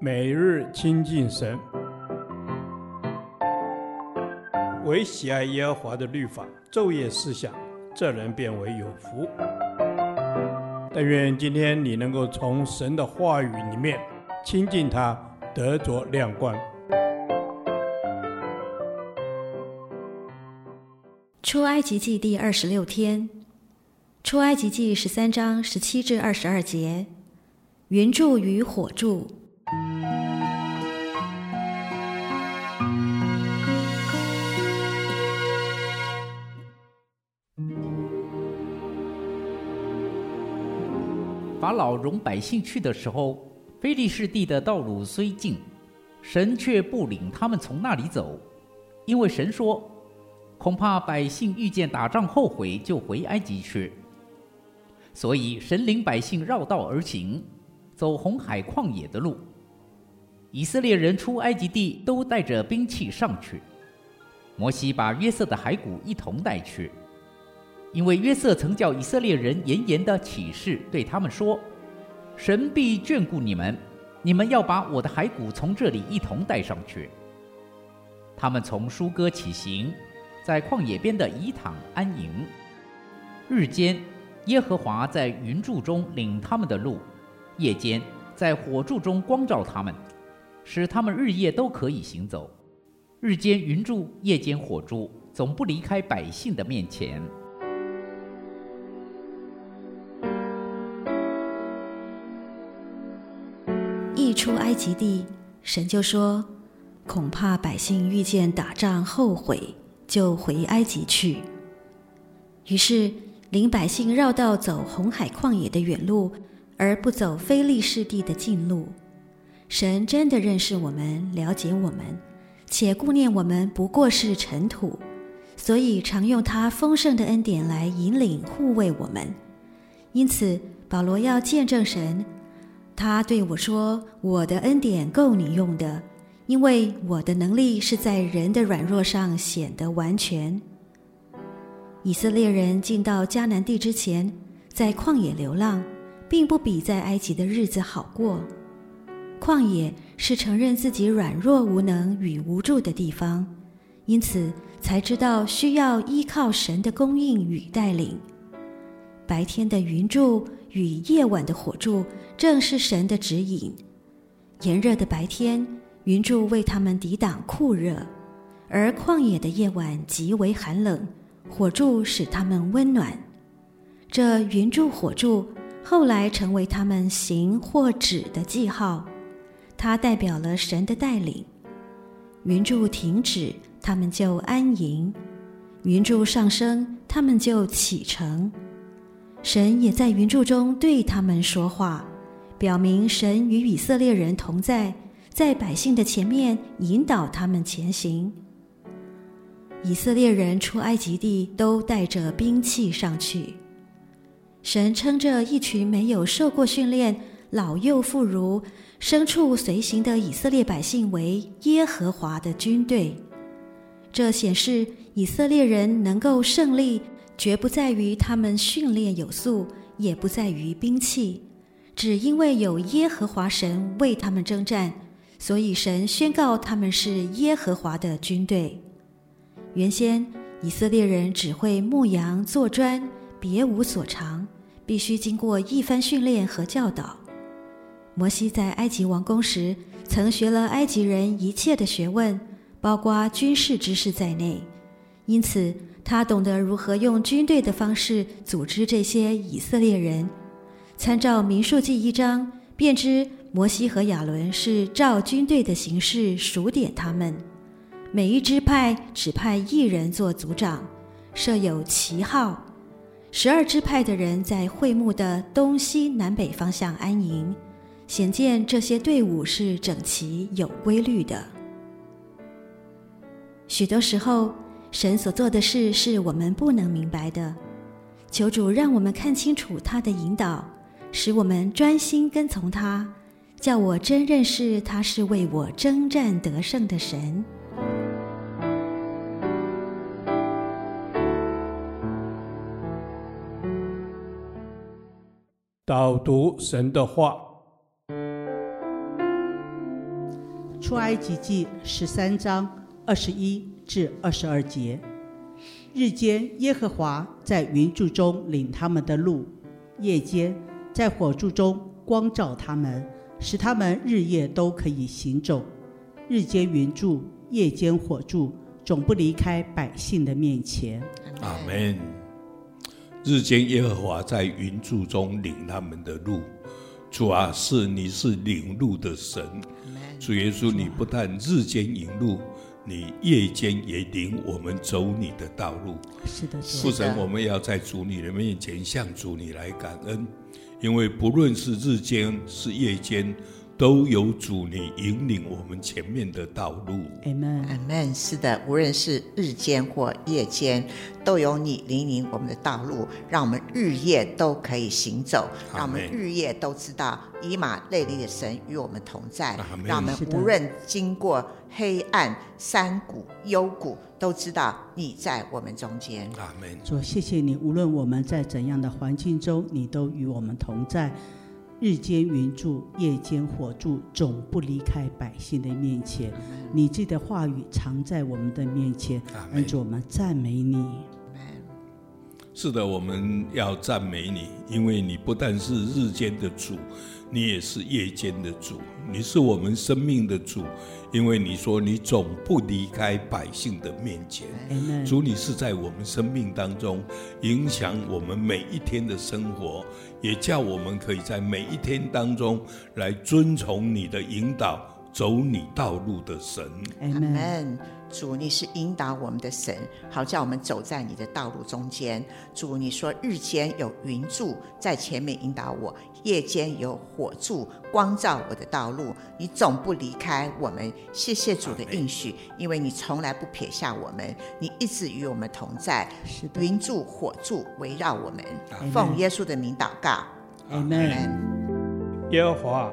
每日亲近神，唯喜爱耶和华的律法，昼夜思想，这人便为有福。但愿今天你能够从神的话语里面亲近他，得着亮光。出埃及记第二十六天，出埃及记十三章十七至二十二节，云柱与火柱。法老容百姓去的时候，非利士地的道路虽近，神却不领他们从那里走，因为神说，恐怕百姓遇见打仗后悔，就回埃及去。所以神领百姓绕道而行，走红海旷野的路。以色列人出埃及地都带着兵器上去，摩西把约瑟的骸骨一同带去。因为约瑟曾叫以色列人严严的起誓，对他们说：“神必眷顾你们，你们要把我的骸骨从这里一同带上去。”他们从疏割起行，在旷野边的以坦安营。日间，耶和华在云柱中领他们的路；夜间，在火柱中光照他们，使他们日夜都可以行走。日间云柱，夜间火柱，总不离开百姓的面前。出埃及地，神就说：“恐怕百姓遇见打仗后悔，就回埃及去。”于是领百姓绕道走红海旷野的远路，而不走非利士地的近路。神真的认识我们，了解我们，且顾念我们不过是尘土，所以常用他丰盛的恩典来引领护卫我们。因此，保罗要见证神。他对我说：“我的恩典够你用的，因为我的能力是在人的软弱上显得完全。”以色列人进到迦南地之前，在旷野流浪，并不比在埃及的日子好过。旷野是承认自己软弱无能与无助的地方，因此才知道需要依靠神的供应与带领。白天的云柱。与夜晚的火柱正是神的指引。炎热的白天，云柱为他们抵挡酷热；而旷野的夜晚极为寒冷，火柱使他们温暖。这云柱火柱后来成为他们行或止的记号，它代表了神的带领。云柱停止，他们就安营；云柱上升，他们就启程。神也在云柱中对他们说话，表明神与以色列人同在，在百姓的前面引导他们前行。以色列人出埃及地都带着兵器上去。神称这一群没有受过训练、老幼妇孺、牲畜随行的以色列百姓为耶和华的军队，这显示以色列人能够胜利。绝不在于他们训练有素，也不在于兵器，只因为有耶和华神为他们征战，所以神宣告他们是耶和华的军队。原先以色列人只会牧羊做砖，别无所长，必须经过一番训练和教导。摩西在埃及王宫时，曾学了埃及人一切的学问，包括军事知识在内，因此。他懂得如何用军队的方式组织这些以色列人。参照民数记一章，便知摩西和亚伦是照军队的形式数点他们。每一支派只派一人做族长，设有旗号。十二支派的人在会幕的东西南北方向安营，显见这些队伍是整齐有规律的。许多时候，神所做的事是我们不能明白的，求主让我们看清楚他的引导，使我们专心跟从他，叫我真认识他是为我征战得胜的神。导读神的话，出埃及记十三章二十一至二十二节。日间耶和华在云柱中领他们的路，夜间在火柱中光照他们，使他们日夜都可以行走。日间云柱，夜间火柱，总不离开百姓的面前。阿门。日间耶和华在云柱中领他们的路，主啊，是你是领路的神。主耶稣，你不但日间引路。你夜间也领我们走你的道路。是的，父神，我们要在主你的面前向主你来感恩，因为不论是日间是夜间。都有主你引领我们前面的道路。阿门，阿门。是的，无论是日间或夜间，都有你引领我们的道路，让我们日夜都可以行走，让我们日夜都知道以马内利的神与我们同在，让我们无论经过黑暗、山谷、幽谷，都知道你在我们中间。阿门。主，谢谢你，无论我们在怎样的环境中，你都与我们同在。日间云柱，夜间火柱，总不离开百姓的面前。你自己的话语常在我们的面前，恩主，我们赞美你。是的，我们要赞美你，因为你不但是日间的主，你也是夜间的主，你是我们生命的主。因为你说你总不离开百姓的面前，主，你是在我们生命当中影响我们每一天的生活，也叫我们可以在每一天当中来遵从你的引导，走你道路的神。阿门。主，你是引导我们的神，好叫我们走在你的道路中间。主，你说日间有云柱在前面引导我，夜间有火柱光照我的道路。你总不离开我们。谢谢主的应许，因为你从来不撇下我们，你一直与我们同在。是云柱火柱围绕我们，奉耶稣的名祷告。阿门。耶和华，